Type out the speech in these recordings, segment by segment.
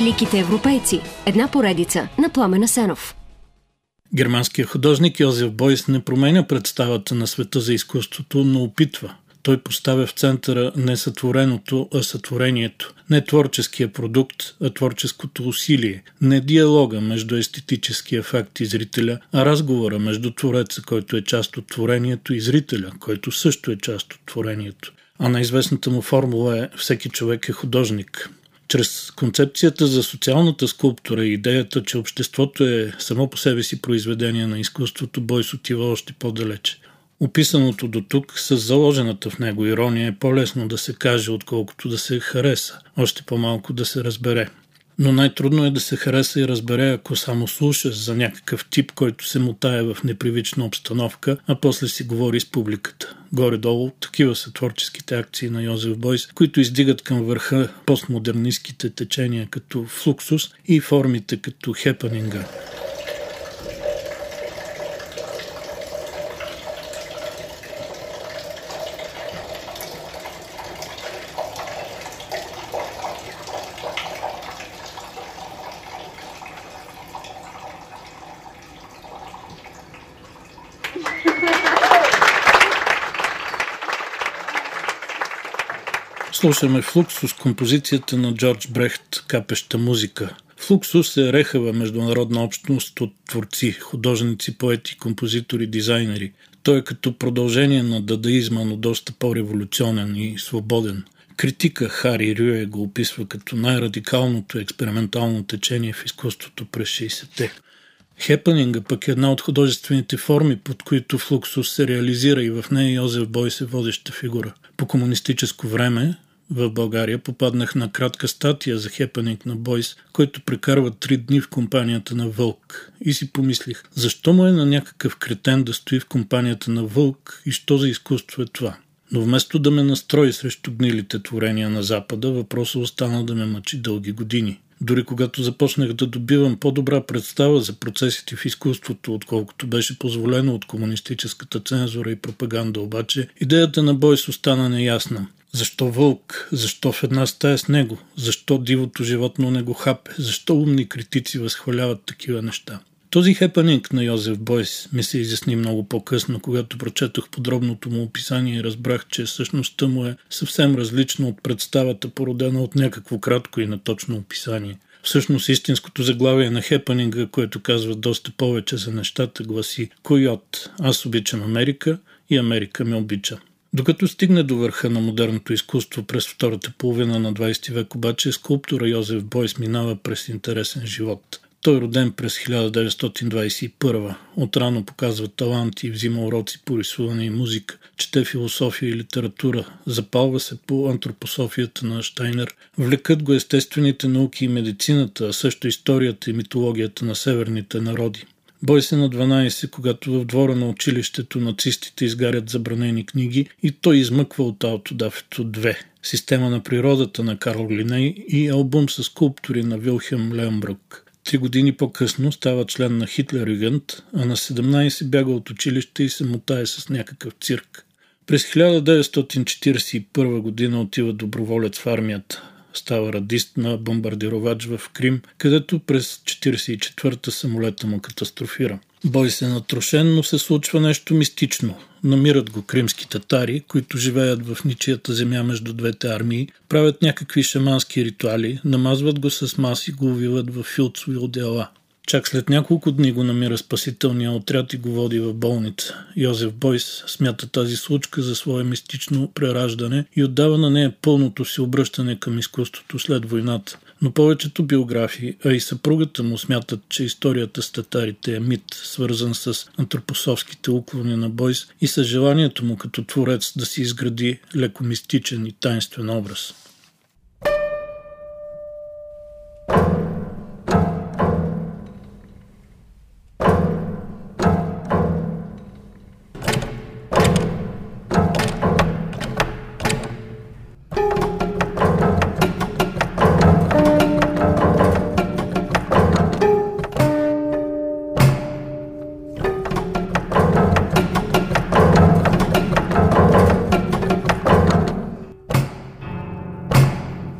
Великите европейци. Една поредица на Пламена Сенов. Германският художник Йозеф Бойс не променя представата на света за изкуството, но опитва. Той поставя в центъра не сътвореното, а сътворението. Не творческия продукт, а творческото усилие. Не диалога между естетическия факт и зрителя, а разговора между твореца, който е част от творението, и зрителя, който също е част от творението. А на известната му формула е всеки човек е художник. Чрез концепцията за социалната скулптура и идеята, че обществото е само по себе си произведение на изкуството, Бойс отива още по-далече. Описаното до тук с заложената в него ирония е по-лесно да се каже, отколкото да се хареса, още по-малко да се разбере. Но най-трудно е да се хареса и разбере, ако само слушаш за някакъв тип, който се мутае в непривична обстановка, а после си говори с публиката. Горе-долу такива са творческите акции на Йозеф Бойс, които издигат към върха постмодернистските течения като флуксус и формите като хепанинга. Слушаме Флуксус, композицията на Джордж Брехт «Капеща музика». Флуксус е рехава международна общност от творци, художници, поети, композитори, дизайнери. Той е като продължение на дадаизма, но доста по-революционен и свободен. Критика Хари Рюе го описва като най-радикалното експериментално течение в изкуството през 60-те. Хепанинга пък е една от художествените форми, под които Флуксус се реализира и в нея Йозеф Бойс е водеща фигура. По комунистическо време в България попаднах на кратка статия за хепанинг на Бойс, който прекарва три дни в компанията на Вълк. И си помислих, защо му е на някакъв кретен да стои в компанията на Вълк и що за изкуство е това? Но вместо да ме настрои срещу гнилите творения на Запада, въпросът остана да ме мъчи дълги години. Дори когато започнах да добивам по-добра представа за процесите в изкуството, отколкото беше позволено от комунистическата цензура и пропаганда, обаче идеята на Бойс остана неясна. Защо вълк? Защо в една стая с него? Защо дивото животно не го хапе? Защо умни критици възхваляват такива неща? Този хепанинг на Йозеф Бойс ми се изясни много по-късно, когато прочетох подробното му описание и разбрах, че същността му е съвсем различна от представата, породена от някакво кратко и наточно описание. Всъщност истинското заглавие на хепанинга, което казва доста повече за нещата, гласи Койот, аз обичам Америка и Америка ме обича. Докато стигне до върха на модерното изкуство през втората половина на 20 век, обаче скулптора Йозеф Бойс минава през интересен живот. Той роден през 1921. Отрано показва талант и взима уроци по рисуване и музика, чете философия и литература, запалва се по антропософията на Штайнер, влекат го естествените науки и медицината, а също историята и митологията на северните народи. Бой се на 12, когато в двора на училището нацистите изгарят забранени книги и той измъква от Аутодафето 2, система на природата на Карл Линей и албум с скулптури на Вилхем Леонбрук. Три години по-късно става член на Хитлер Югент, а на 17 бяга от училище и се мутае с някакъв цирк. През 1941 година отива доброволец в армията става радист на бомбардировач в Крим, където през 1944-та самолета му катастрофира. Бой се натрошен, но се случва нещо мистично. Намират го кримски татари, които живеят в ничията земя между двете армии, правят някакви шамански ритуали, намазват го с маси и го увиват в филцови отдела. Чак след няколко дни го намира спасителния отряд и го води в болница. Йозеф Бойс смята тази случка за свое мистично прераждане и отдава на нея пълното си обръщане към изкуството след войната. Но повечето биографии, а и съпругата му смятат, че историята с татарите е мит, свързан с антропосовските уклони на Бойс и с желанието му като творец да си изгради леко мистичен и тайнствен образ.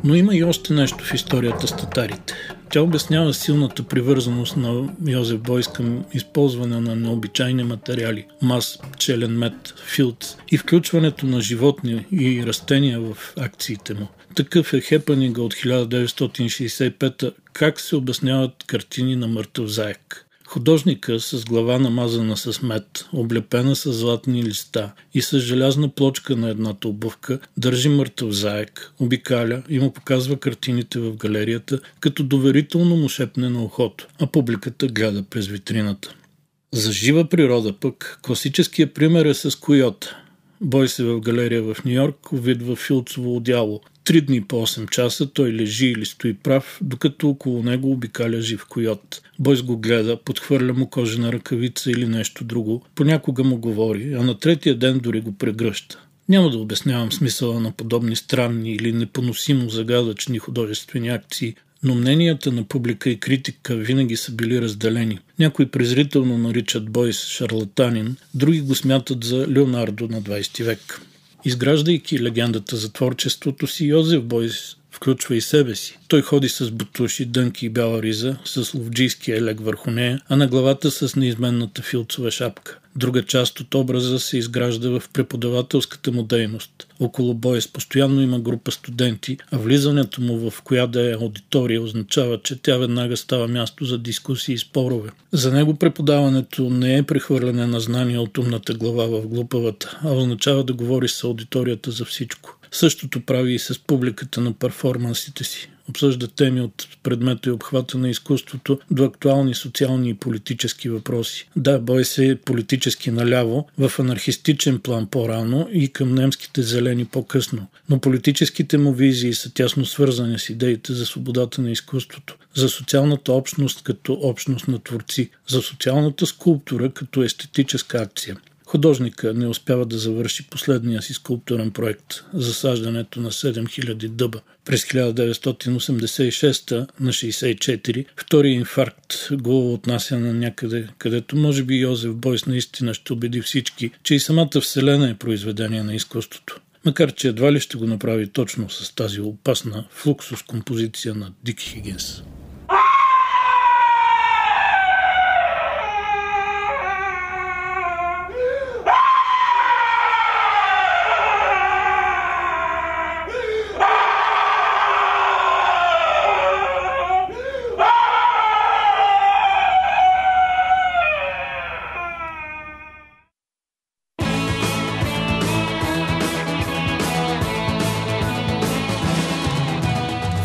Но има и още нещо в историята с татарите. Тя обяснява силната привързаност на Йозеф Бойс към използване на необичайни материали – мас, пчелен мед, филц и включването на животни и растения в акциите му. Такъв е хепанига от 1965 как се обясняват картини на мъртъв заек. Художника с глава намазана с мед, облепена с златни листа и с желязна плочка на едната обувка, държи мъртъв заек, обикаля и му показва картините в галерията, като доверително му шепне на ухото, а публиката гледа през витрината. За жива природа пък, класическият пример е с койота. Бой се в галерия в Нью-Йорк увидва филцово одяло, Три дни по 8 часа той лежи или стои прав, докато около него обикаля жив койот. Бойс го гледа, подхвърля му кожена ръкавица или нещо друго, понякога му говори, а на третия ден дори го прегръща. Няма да обяснявам смисъла на подобни странни или непоносимо загадъчни художествени акции, но мненията на публика и критика винаги са били разделени. Някои презрително наричат Бойс шарлатанин, други го смятат за Леонардо на 20 век. Изграждайки легендата за творчеството си, Йозеф Бойс включва и себе си. Той ходи с бутуши, дънки и бяла риза, с ловджийския елек върху нея, а на главата с неизменната филцова шапка. Друга част от образа се изгражда в преподавателската му дейност. Около Бойс постоянно има група студенти, а влизането му в коя да е аудитория означава, че тя веднага става място за дискусии и спорове. За него преподаването не е прехвърляне на знания от умната глава в глупавата, а означава да говори с аудиторията за всичко. Същото прави и с публиката на перформансите си. Обсъжда теми от предмета и обхвата на изкуството до актуални социални и политически въпроси. Да, бой се политически наляво, в анархистичен план по-рано и към немските зелени по-късно. Но политическите му визии са тясно свързани с идеите за свободата на изкуството, за социалната общност като общност на творци, за социалната скулптура като естетическа акция. Художника не успява да завърши последния си скулптурен проект – засаждането на 7000 дъба. През 1986 на 64 втори инфаркт го отнася на някъде, където може би Йозеф Бойс наистина ще убеди всички, че и самата Вселена е произведение на изкуството. Макар, че едва ли ще го направи точно с тази опасна флуксус композиция на Дик Хигинс.